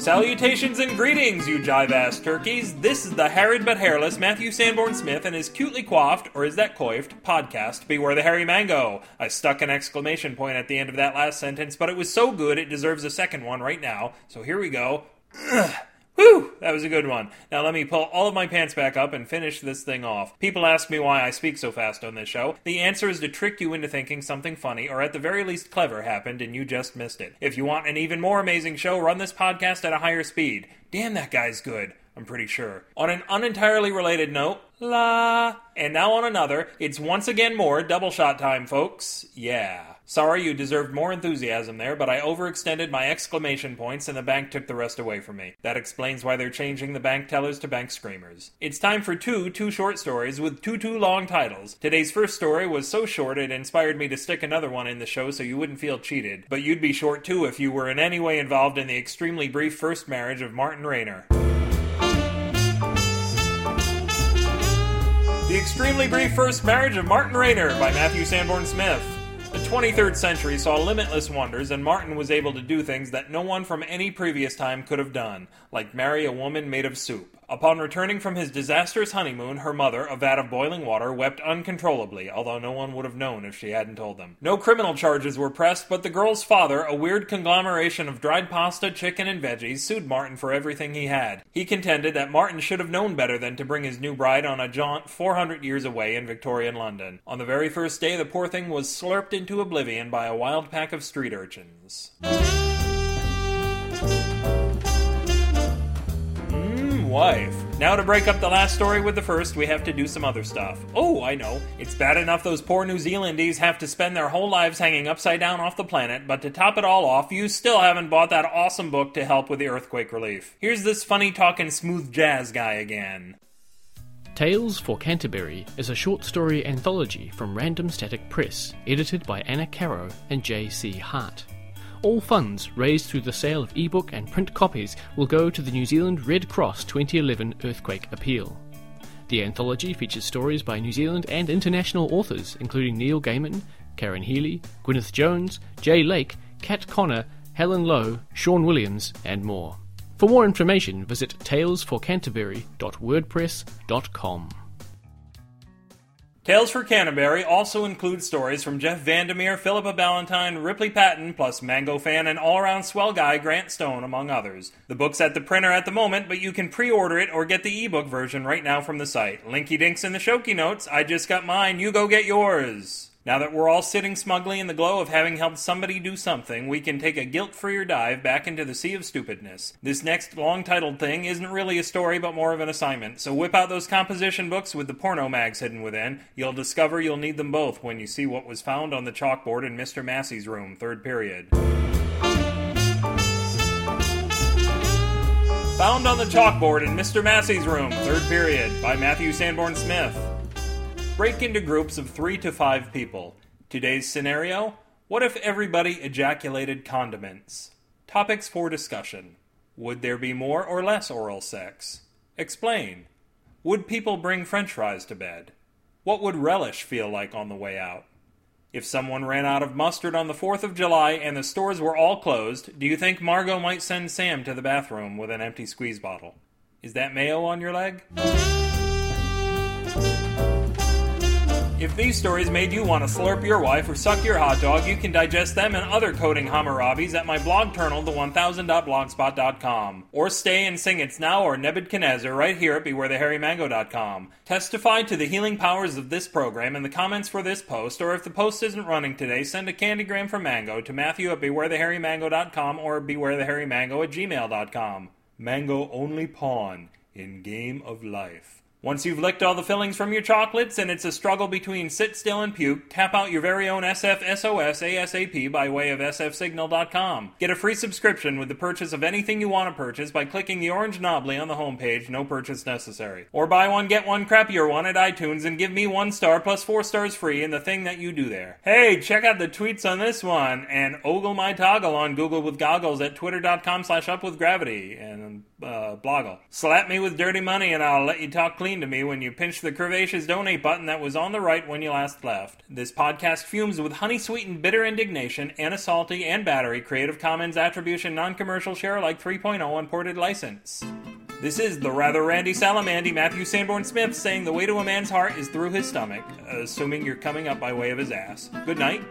Salutations and greetings, you jive ass turkeys. This is the harried but hairless Matthew Sanborn Smith and his cutely coiffed, or is that coiffed, podcast, Beware the Hairy Mango. I stuck an exclamation point at the end of that last sentence, but it was so good it deserves a second one right now. So here we go. Ugh. Whew, that was a good one. Now let me pull all of my pants back up and finish this thing off. People ask me why I speak so fast on this show. The answer is to trick you into thinking something funny, or at the very least clever, happened and you just missed it. If you want an even more amazing show, run this podcast at a higher speed. Damn, that guy's good. I'm pretty sure. On an unentirely related note, la. And now on another, it's once again more double shot time, folks. Yeah. Sorry, you deserved more enthusiasm there, but I overextended my exclamation points and the bank took the rest away from me. That explains why they're changing the bank tellers to bank screamers. It's time for two too short stories with two too long titles. Today's first story was so short it inspired me to stick another one in the show so you wouldn't feel cheated. But you'd be short too if you were in any way involved in the extremely brief first marriage of Martin Rayner. The Extremely Brief First Marriage of Martin Rayner by Matthew Sanborn Smith. The 23rd century saw limitless wonders, and Martin was able to do things that no one from any previous time could have done, like marry a woman made of soup. Upon returning from his disastrous honeymoon, her mother, a vat of boiling water, wept uncontrollably, although no one would have known if she hadn't told them. No criminal charges were pressed, but the girl's father, a weird conglomeration of dried pasta, chicken, and veggies, sued Martin for everything he had. He contended that Martin should have known better than to bring his new bride on a jaunt 400 years away in Victorian London. On the very first day, the poor thing was slurped into oblivion by a wild pack of street urchins. Wife. Now, to break up the last story with the first, we have to do some other stuff. Oh, I know. It's bad enough those poor New Zealandies have to spend their whole lives hanging upside down off the planet, but to top it all off, you still haven't bought that awesome book to help with the earthquake relief. Here's this funny talking smooth jazz guy again. Tales for Canterbury is a short story anthology from Random Static Press, edited by Anna Caro and J.C. Hart. All funds raised through the sale of ebook and print copies will go to the New Zealand Red Cross 2011 Earthquake Appeal. The anthology features stories by New Zealand and international authors, including Neil Gaiman, Karen Healey, Gwyneth Jones, Jay Lake, Kat Connor, Helen Lowe, Sean Williams, and more. For more information, visit talesforcanterbury.wordpress.com. Tales for Canterbury also includes stories from Jeff Vandermeer, Philippa Ballantine, Ripley Patton, plus Mango fan and all around swell guy Grant Stone, among others. The book's at the printer at the moment, but you can pre order it or get the ebook version right now from the site. Linky dinks in the shoky notes. I just got mine. You go get yours. Now that we're all sitting smugly in the glow of having helped somebody do something, we can take a guilt freer dive back into the sea of stupidness. This next long titled thing isn't really a story, but more of an assignment, so whip out those composition books with the porno mags hidden within. You'll discover you'll need them both when you see what was found on the chalkboard in Mr. Massey's room, third period. Found on the chalkboard in Mr. Massey's room, third period, by Matthew Sanborn Smith. Break into groups of three to five people. Today's scenario What if everybody ejaculated condiments? Topics for discussion Would there be more or less oral sex? Explain. Would people bring french fries to bed? What would relish feel like on the way out? If someone ran out of mustard on the 4th of July and the stores were all closed, do you think Margot might send Sam to the bathroom with an empty squeeze bottle? Is that mayo on your leg? If these stories made you want to slurp your wife or suck your hot dog, you can digest them and other coding Hammurabis at my blog journal, the1000.blogspot.com. Or stay and sing It's Now or Nebuchadnezzar right here at BewareTheHairyMango.com. Testify to the healing powers of this program in the comments for this post, or if the post isn't running today, send a candygram for Mango to Matthew at BewareTheHairyMango.com or BewareTheHairyMango at gmail.com. Mango only pawn in Game of Life. Once you've licked all the fillings from your chocolates and it's a struggle between sit still and puke, tap out your very own SF SOS ASAP by way of sfsignal.com. Get a free subscription with the purchase of anything you want to purchase by clicking the orange knobbly on the homepage, no purchase necessary. Or buy one, get one crappier one at iTunes and give me one star plus four stars free in the thing that you do there. Hey, check out the tweets on this one and ogle my toggle on Google with goggles at twitter.com slash up with gravity. And uh, Bloggle. Slap me with dirty money and I'll let you talk clean to me when you pinch the curvaceous donate button that was on the right when you last left. This podcast fumes with honey sweetened bitter indignation, and a Salty, and Battery Creative Commons Attribution Non Commercial Share Alike 3.0 Unported License. This is the rather Randy Salamandy Matthew Sanborn Smith saying the way to a man's heart is through his stomach, assuming you're coming up by way of his ass. Good night